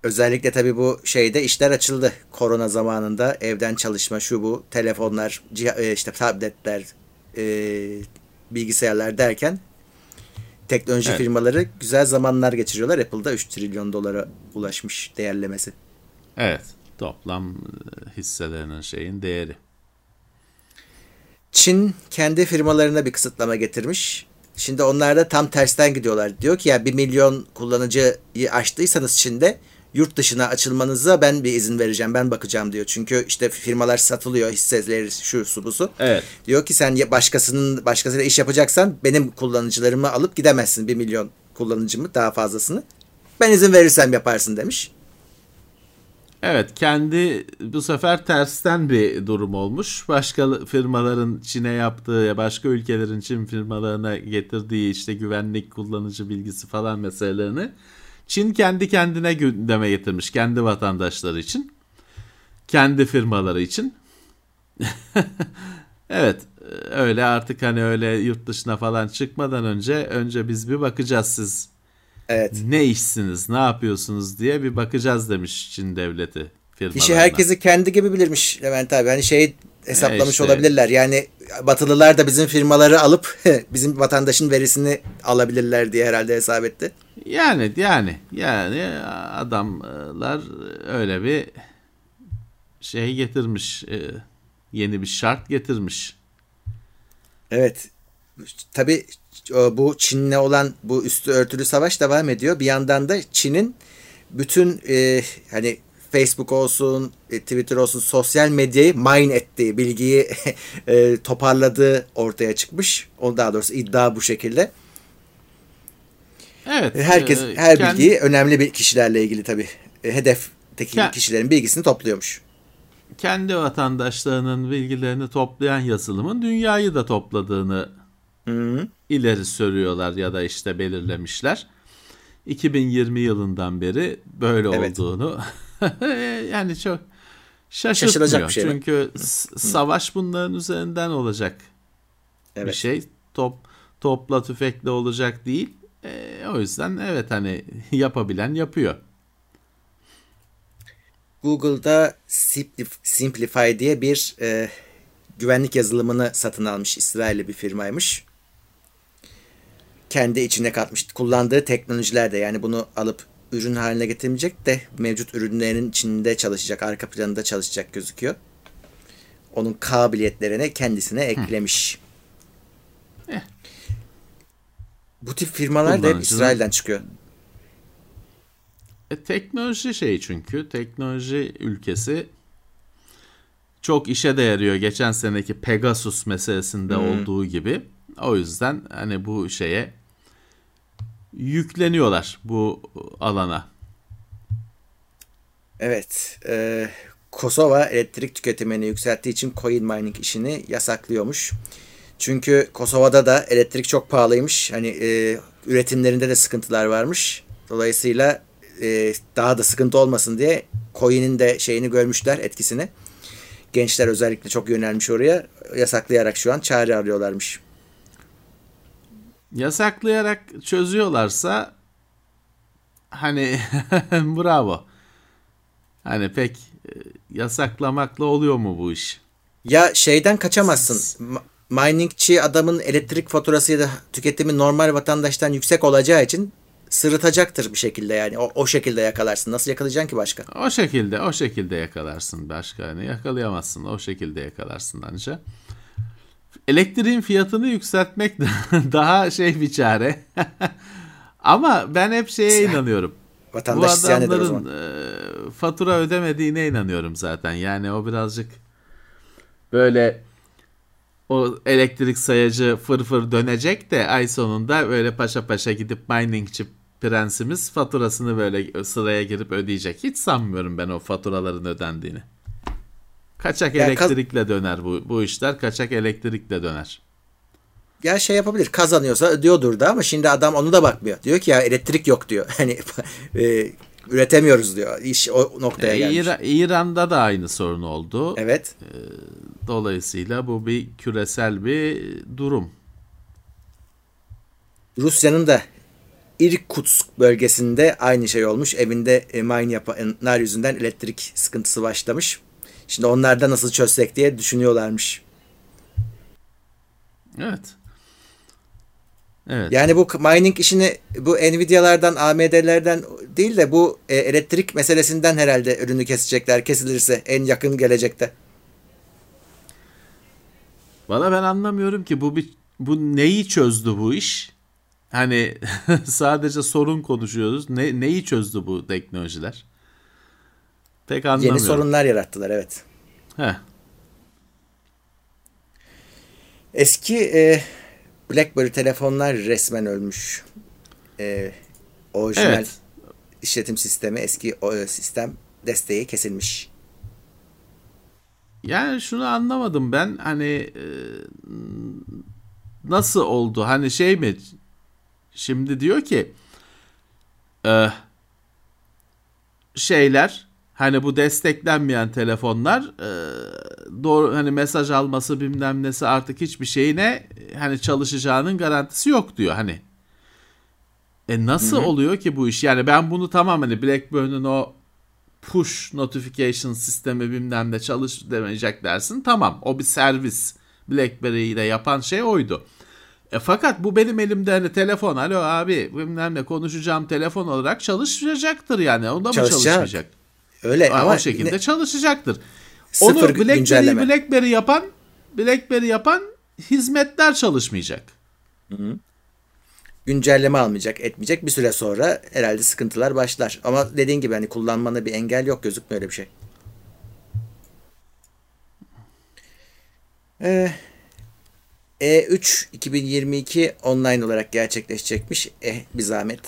Özellikle tabii bu şeyde işler açıldı. Korona zamanında evden çalışma şu bu telefonlar, e, işte tabletler, e, bilgisayarlar derken teknoloji Evet. firmaları güzel zamanlar geçiriyorlar. Apple'da 3 trilyon dolara ulaşmış değerlemesi. Evet. Toplam e, hisselerinin şeyin değeri. Çin kendi firmalarına bir kısıtlama getirmiş. Şimdi onlar da tam tersten gidiyorlar. Diyor ki ya 1 milyon kullanıcıyı aştıysanız Çin'de yurt dışına açılmanıza ben bir izin vereceğim. Ben bakacağım diyor. Çünkü işte firmalar satılıyor hisseleri şu su bu su. Evet. Diyor ki sen başkasının başkasıyla iş yapacaksan benim kullanıcılarımı alıp gidemezsin. 1 milyon kullanıcımı daha fazlasını. Ben izin verirsem yaparsın demiş. Evet kendi bu sefer tersten bir durum olmuş. Başka firmaların Çin'e yaptığı ya başka ülkelerin Çin firmalarına getirdiği işte güvenlik kullanıcı bilgisi falan meselelerini Çin kendi kendine gündeme getirmiş. Kendi vatandaşları için. Kendi firmaları için. evet öyle artık hani öyle yurt dışına falan çıkmadan önce önce biz bir bakacağız siz Evet. ne işsiniz, ne yapıyorsunuz diye bir bakacağız demiş Çin devleti. İşi herkesi kendi gibi bilirmiş Levent abi. Hani şey hesaplamış E işte. olabilirler. Yani Batılılar da bizim firmaları alıp bizim vatandaşın verisini alabilirler diye herhalde hesap etti. Yani yani yani adamlar öyle bir şey getirmiş, e, yeni bir şart getirmiş. Evet. Tabii bu Çin'le olan bu üstü örtülü savaş devam ediyor. Bir yandan da Çin'in bütün e, hani Facebook olsun, e, Twitter olsun sosyal medyayı mine ettiği, bilgiyi e, toparladığı ortaya çıkmış. O daha doğrusu iddia bu şekilde. Evet. Herkes e, her kendi- bilgiyi önemli bir kişilerle ilgili tabii. E, hedefteki Ke- kişilerin bilgisini topluyormuş. kendi vatandaşlarının bilgilerini toplayan yazılımın dünyayı da topladığını Hı. ileri sürüyorlar ya da işte belirlemişler. 2020 yılından beri böyle Evet. olduğunu yani çok şaşırtmıyor. Şaşılacak bir şey? Çünkü s- savaş bunların üzerinden olacak bir Evet. şey. Top topla tüfekle olacak değil. E, o yüzden evet hani yapabilen yapıyor. Google'da Simplif- Simplify diye bir e, güvenlik yazılımını satın almış İsrailli bir firmaymış. Kendi içine katmış. Kullandığı teknolojiler de yani bunu alıp ürün haline getirmeyecek de mevcut ürünlerin içinde çalışacak, arka planında çalışacak gözüküyor. Onun kabiliyetlerine kendisine eklemiş. Eh. Bu tip firmalar da hep İsrail'den çıkıyor. E, teknoloji şey çünkü teknoloji ülkesi çok işe de yarıyor geçen seneki Pegasus meselesinde olduğu gibi. O yüzden hani bu şeye yükleniyorlar bu alana. Evet. e, Kosova elektrik tüketimini yükselttiği için coin mining işini yasaklıyormuş. Çünkü Kosova'da da elektrik çok pahalıymış. Hani e, üretimlerinde de sıkıntılar varmış. Dolayısıyla e, daha da sıkıntı olmasın diye coin'in de şeyini görmüşler etkisini. Gençler özellikle çok yönelmiş oraya. Yasaklayarak şu an çare arıyorlarmış. Yasaklayarak çözüyorlarsa hani bravo. Hani pek e, yasaklamakla oluyor mu bu iş? Ya şeyden kaçamazsın. Ma- Miningçi adamın elektrik faturası ya da tüketimi normal vatandaştan yüksek olacağı için sırıtacaktır bir şekilde yani. O, o şekilde yakalarsın. Nasıl yakalayacaksın ki başka? O şekilde o şekilde yakalarsın başka hani yakalayamazsın o şekilde yakalarsın anca. Elektriğin fiyatını yükseltmek daha şey bir çare. Ama ben hep şeye inanıyorum. Bu Vatandaş o adamların e, fatura ödemediğine inanıyorum zaten. Yani o birazcık böyle o elektrik sayacı fır fır dönecek de ay sonunda böyle paşa paşa gidip miningçi prensimiz faturasını böyle sıraya girip ödeyecek. Hiç sanmıyorum ben o faturaların ödendiğini. Kaçak Ya kaz- elektrikle döner bu bu işler. Kaçak elektrikle döner. ya şey yapabilir kazanıyorsa ödüyordur da ama şimdi adam onu da bakmıyor. Diyor ki ya elektrik yok diyor. Hani e, üretemiyoruz diyor. İş o noktaya E, gelmiş. İra- İran'da da aynı sorun oldu. Evet. Dolayısıyla bu bir küresel bir durum. Rusya'nın da Irkutsk bölgesinde aynı şey olmuş. Evinde e, mine yapanlar yüzünden elektrik sıkıntısı başlamış. Şimdi onlar da nasıl çözsek diye düşünüyorlarmış. Evet. Evet. Yani bu mining işini bu Nvidia'lardan, AMD'lerden değil de bu e, elektrik meselesinden herhalde ürünü kesecekler. Kesilirse en yakın gelecekte. Valla ben anlamıyorum ki bu bir bu neyi çözdü bu iş? Hani sadece sorun konuşuyoruz. Ne, neyi çözdü bu teknolojiler? Pek anlamıyorum. Yeni sorunlar yarattılar evet. Heh. Eski e, BlackBerry telefonlar resmen ölmüş. E, orijinal Evet. işletim sistemi eski o sistem desteği kesilmiş. Yani şunu anlamadım ben hani e, nasıl oldu hani şey mi şimdi diyor ki e, şeyler hani bu desteklenmeyen telefonlar e, doğru hani mesaj alması bilmem nesi artık hiçbir şeyine e, hani çalışacağının garantisi yok diyor hani. E nasıl oluyor ki bu iş? Yani ben bunu tamam hani BlackBerry'nin o push notification sistemi bilmem ne çalış demeyecek dersin. Tamam o bir servis. BlackBerry ile yapan şey oydu. E fakat bu benim elimde hani telefon. Alo abi bilmem ne konuşacağım telefon olarak çalışacaktır yani. O da mı Çalışacak. çalışmayacak? Öyle Ha, ama o şekilde ne- çalışacaktır. Sıfır Onu BlackBerry, güncelleme. BlackBerry yapan BlackBerry yapan hizmetler çalışmayacak. güncelleme almayacak, etmeyecek. Bir süre sonra herhalde sıkıntılar başlar. Ama dediğin gibi hani kullanmana bir engel yok gözükmüyor öyle bir şey. Ee, E3 2022 online olarak gerçekleşecekmiş. Eh bir zahmet.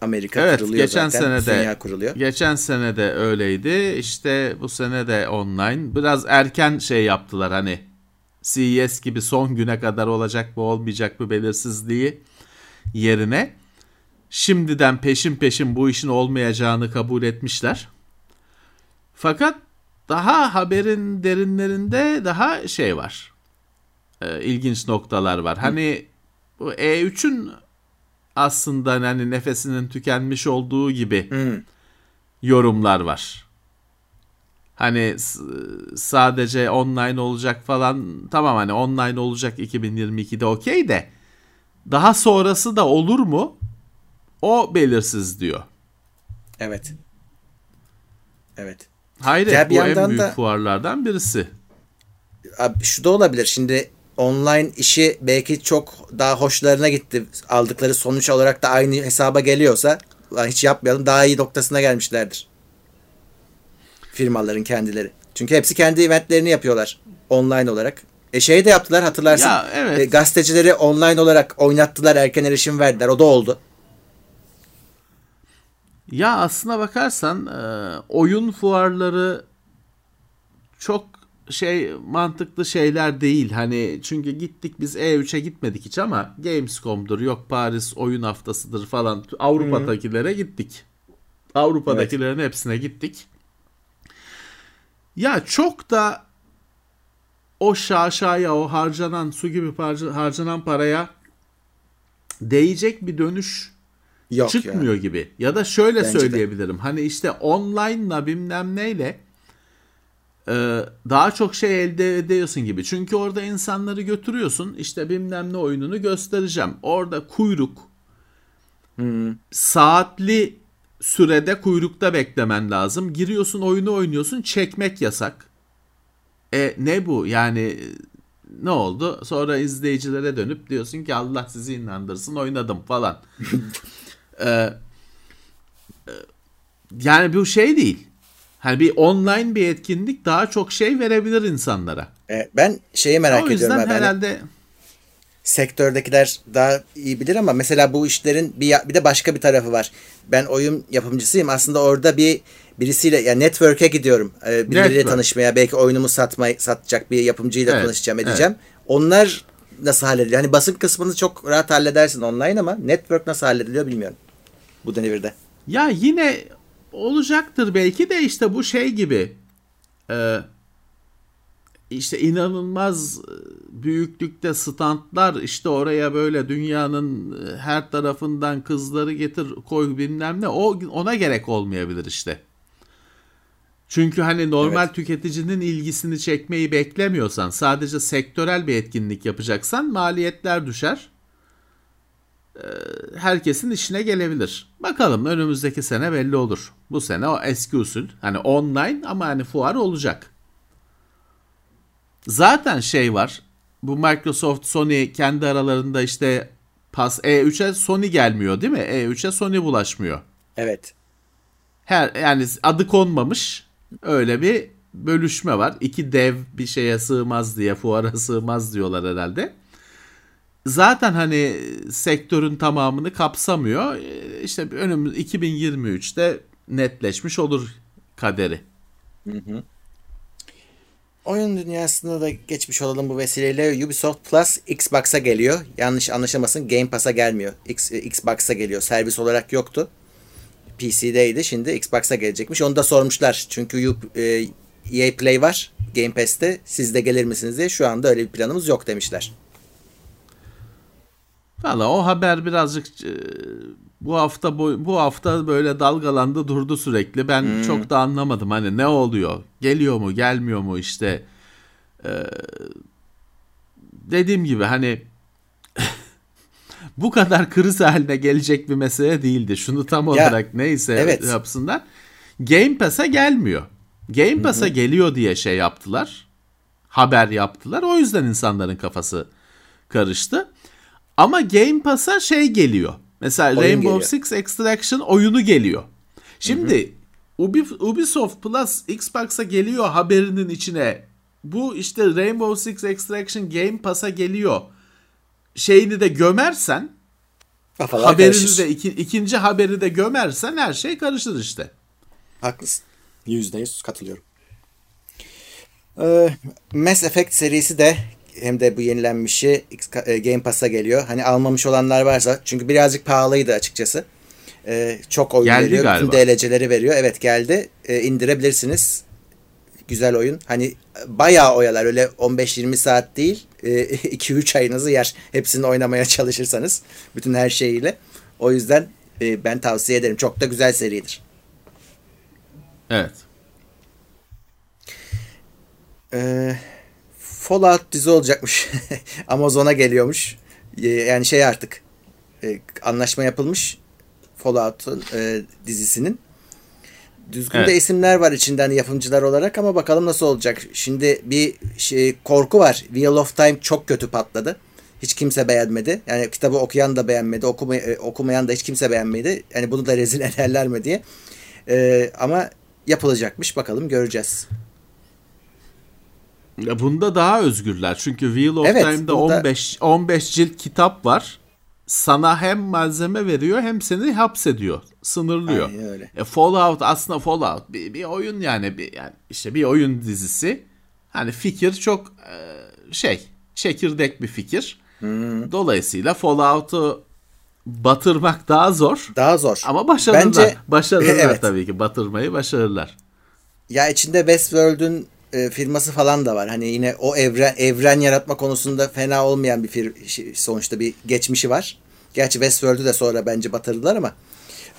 Amerika Evet kuruluyor geçen zaten. sene de Dünya kuruluyor. geçen sene de öyleydi. İşte bu sene de online. Biraz erken şey yaptılar hani CES gibi son güne kadar olacak mı olmayacak mı belirsizliği yerine şimdiden peşin peşin bu işin olmayacağını kabul etmişler. Fakat daha haberin derinlerinde daha şey var. Ee, ilginç noktalar var. Hani bu E3'ün aslında hani nefesinin tükenmiş olduğu gibi Hmm. yorumlar var. Hani sadece online olacak falan tamam hani online olacak 2022'de okey de daha sonrası da olur mu? O belirsiz diyor. Evet. Evet. Hayret Ya bir bu en yandan büyük da- fuarlardan birisi. Abi şu da olabilir. Şimdi online işi belki çok daha hoşlarına gitti. Aldıkları sonuç olarak da aynı hesaba geliyorsa "Lan hiç yapmayalım daha iyi noktasına gelmişlerdir. Firmaların kendileri. Çünkü hepsi kendi eventlerini yapıyorlar online olarak. E şey de yaptılar hatırlarsın. Ya, evet. E, gazetecileri online olarak oynattılar, erken erişim verdiler. O da oldu. Ya aslına bakarsan e, oyun fuarları çok şey mantıklı şeyler değil. Hani çünkü gittik biz E3'e gitmedik hiç ama Gamescom'dur yok Paris oyun haftasıdır falan Avrupa'dakilere gittik. Avrupa'dakilerin hepsine gittik. Ya çok da o şaşaya o harcanan su gibi harca- harcanan paraya değecek bir dönüş Yok ya. çıkmıyor gibi. Ya da şöyle Bence de. söyleyebilirim. Hani işte online'la bilmem neyle daha çok şey elde ediyorsun gibi. Çünkü orada insanları götürüyorsun. İşte bilmem ne oyununu göstereceğim. Orada kuyruk saatli sürede kuyrukta beklemen lazım. Giriyorsun oyunu oynuyorsun. Çekmek yasak. E ne bu? Yani e, ne oldu? Sonra izleyicilere dönüp diyorsun ki Allah sizi inandırsın oynadım falan. Ee, e, yani bu şey değil. Hani bir online bir etkinlik daha çok şey verebilir insanlara. E, ben şeyi merak o ediyorum. yüzden abi. Hani herhalde sektördekiler daha iyi bilir ama mesela bu işlerin bir bir de başka bir tarafı var. Ben oyun yapımcısıyım. Aslında orada bir birisiyle ya network'e gidiyorum. Ee, birileriyle Network. tanışmaya, belki oyunumu satmaya satacak bir yapımcıyla Evet, tanışacağım, edeceğim. Onlar nasıl hallediliyor? Hani basın kısmını çok rahat halledersin online ama network nasıl hallediliyor bilmiyorum. Bu devirde. Ya yine olacaktır belki de işte bu şey gibi. Ee, işte inanılmaz e, büyüklükte standlar işte oraya böyle dünyanın e, her tarafından kızları getir koy bilmem ne o ona gerek olmayabilir işte. Çünkü hani normal evet. tüketicinin ilgisini çekmeyi beklemiyorsan sadece sektörel bir etkinlik yapacaksan maliyetler düşer. Ee, herkesin işine gelebilir. Bakalım önümüzdeki sene belli olur. Bu sene o eski usul hani online ama hani fuar olacak. Zaten şey var. Bu Microsoft, Sony kendi aralarında işte pas E3'e Sony gelmiyor değil mi? E3'e Sony bulaşmıyor. Evet. Her yani adı konmamış. Öyle bir bölüşme var. İki dev bir şeye sığmaz diye, fuara sığmaz diyorlar herhalde. Zaten hani sektörün tamamını kapsamıyor. İşte önümüz 2023'te netleşmiş olur kaderi. Hı hı. Oyun dünyasında da geçmiş olalım bu vesileyle. Ubisoft Plus Xbox'a geliyor. Yanlış anlaşılmasın Game Pass'a gelmiyor. X, Xbox'a geliyor. Servis olarak yoktu. PC'deydi. Şimdi Xbox'a gelecekmiş. Onu da sormuşlar. Çünkü e, EA Play var Game Pass'te. Siz de gelir misiniz diye. Şu anda öyle bir planımız yok demişler. Valla o haber birazcık e, bu hafta bu hafta böyle dalgalandı durdu sürekli. Ben hmm. çok da anlamadım hani ne oluyor? Geliyor mu, gelmiyor mu işte. Ee, dediğim gibi hani bu kadar kriz haline gelecek bir mesele değildi. Şunu tam ya, olarak neyse evet. yapsınlar. Game Pass'a gelmiyor. Game Pass'a geliyor diye şey yaptılar. Haber yaptılar. O yüzden insanların kafası karıştı. Ama Game Pass'a şey geliyor. Mesela Oyun Rainbow geliyor. Six Extraction oyunu geliyor. Şimdi Ubisoft Plus Xbox'a geliyor haberinin içine. Bu işte Rainbow Six Extraction Game Pass'a geliyor. Şeyini de gömersen Kafalar haberini karışır. de iki, ikinci haberi de gömersen her şey karışır işte. Haklısın. Yüzde yüz katılıyorum. Ee, Mass Effect serisi de hem de bu yenilenmişi e, Game Pass'a geliyor. Hani almamış olanlar varsa çünkü birazcık pahalıydı açıkçası. Ee, çok oyun geldi veriyor. Galiba. Bütün DLC'leri veriyor. Evet geldi. Ee, indirebilirsiniz. Güzel oyun. Hani bayağı oyalar. Öyle 15-20 saat değil. E, 2-3 ayınızı yer. Hepsini oynamaya çalışırsanız. Bütün her şeyiyle. O yüzden e, ben tavsiye ederim. Çok da güzel seridir. Evet. Eee Fallout dizi olacakmış. Amazon'a geliyormuş. Ee, yani şey artık e, anlaşma yapılmış Fallout'un e, dizisinin. Düzgün evet. de isimler var içinden yapımcılar olarak ama bakalım nasıl olacak. Şimdi bir şey korku var. Wheel of Time çok kötü patladı. Hiç kimse beğenmedi. Yani kitabı okuyan da beğenmedi. Okuma, e, okumayan da hiç kimse beğenmedi. Yani bunu da rezil ederler mi diye. Ee, ama yapılacakmış. Bakalım göreceğiz. Ya bunda daha özgürler. Çünkü Wheel of evet, Time'da bunda... 15 15 cilt kitap var. Sana hem malzeme veriyor hem seni hapsediyor. Sınırlıyor. Aynen öyle. E, Fallout aslında Fallout bir, bir oyun yani bir yani işte bir oyun dizisi. Hani fikir çok e, şey çekirdek bir fikir. Hmm. Dolayısıyla Fallout'u batırmak daha zor. Daha zor. Ama başarırlar. Bence, başarırlar evet. tabii ki. Batırmayı başarırlar. Ya içinde Westworld'ün e, firması falan da var. Hani yine o evren evren yaratma konusunda fena olmayan bir fir, şey, sonuçta bir geçmişi var. Gerçi Westworld'ü de sonra bence batırdılar ama.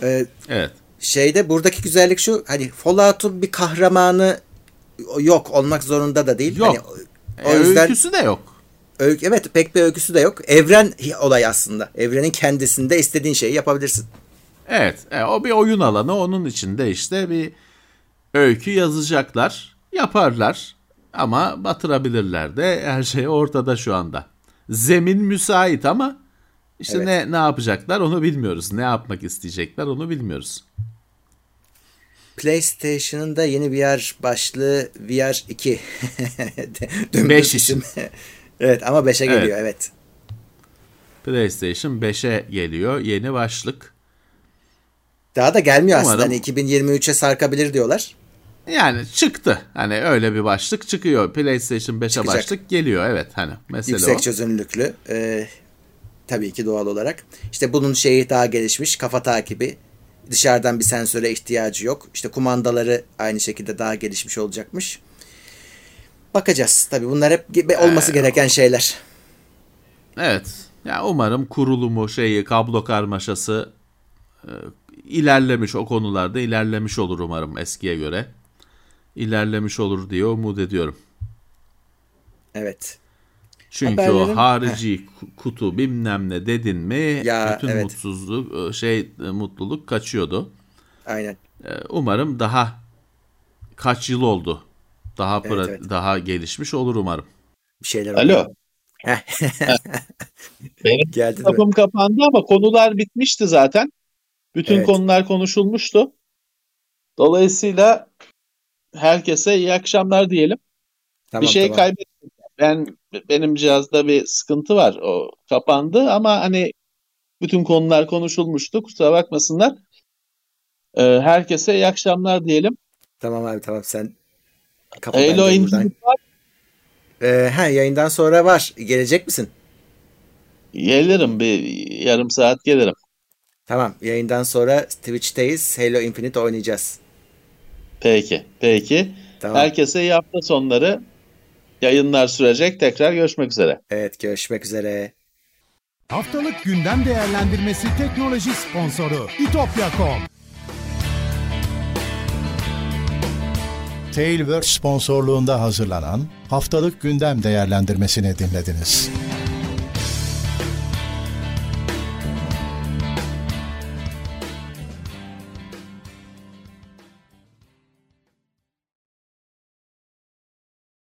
E, evet. Şeyde buradaki güzellik şu hani Fallout'un bir kahramanı yok olmak zorunda da değil. Yok. Hani, o e, yüzden öyküsü de yok. Öykü, evet pek bir öyküsü de yok. Evren olay aslında. Evrenin kendisinde istediğin şeyi yapabilirsin. Evet. E, o bir oyun alanı. Onun içinde işte bir öykü yazacaklar Yaparlar ama batırabilirler de her şey ortada şu anda. Zemin müsait ama işte evet. ne ne yapacaklar onu bilmiyoruz. Ne yapmak isteyecekler onu bilmiyoruz. PlayStation'ın da yeni VR başlığı VR 2. 5 için. evet ama 5'e geliyor evet. evet. PlayStation 5'e geliyor yeni başlık. Daha da gelmiyor Umarım. aslında. Hani 2023'e sarkabilir diyorlar. Yani çıktı. Hani öyle bir başlık çıkıyor. PlayStation 5'e Çıkacak. başlık geliyor. Evet hani mesele Yüksek o. çözünürlüklü. Ee, tabii ki doğal olarak. İşte bunun şeyi daha gelişmiş. Kafa takibi. Dışarıdan bir sensöre ihtiyacı yok. İşte kumandaları aynı şekilde daha gelişmiş olacakmış. Bakacağız. Tabii bunlar hep ge- olması gereken şeyler. Evet. Ya umarım kurulumu, şeyi, kablo karmaşası e, ilerlemiş o konularda ilerlemiş olur umarım eskiye göre. İlerlemiş olur diye umut ediyorum. Evet. Çünkü Haberlerin- o harici ku- kutu bilmem ne dedin mi Ya, bütün evet. mutsuzluk e, şey e, mutluluk kaçıyordu. Aynen. E, Umarım daha kaç yıl oldu. Daha pra- evet. daha gelişmiş olur umarım. Bir şeyler. Alo. Heh. Benim Geldi kapım kapandı ama konular bitmişti zaten. Bütün Evet. konular konuşulmuştu. Dolayısıyla herkese iyi akşamlar diyelim. Tamam, bir şey tamam. kaybettim. Ben benim cihazda bir sıkıntı var. O kapandı ama hani bütün konular konuşulmuştu. Kusura bakmasınlar. Ee, herkese iyi akşamlar diyelim. Tamam abi tamam sen kapa ben de Halo buradan. Infinite var. Ee, ha, yayından sonra var. Gelecek misin? Gelirim bir yarım saat gelirim. Tamam. Yayından sonra Twitch'teyiz. Halo Infinite oynayacağız. Peki, peki. Tamam. Herkese iyi hafta sonları. Yayınlar sürecek. Tekrar görüşmek üzere. Evet görüşmek üzere. Haftalık gündem değerlendirmesi teknoloji sponsoru itopya.com. Tailwords sponsorluğunda hazırlanan haftalık gündem değerlendirmesini dinlediniz.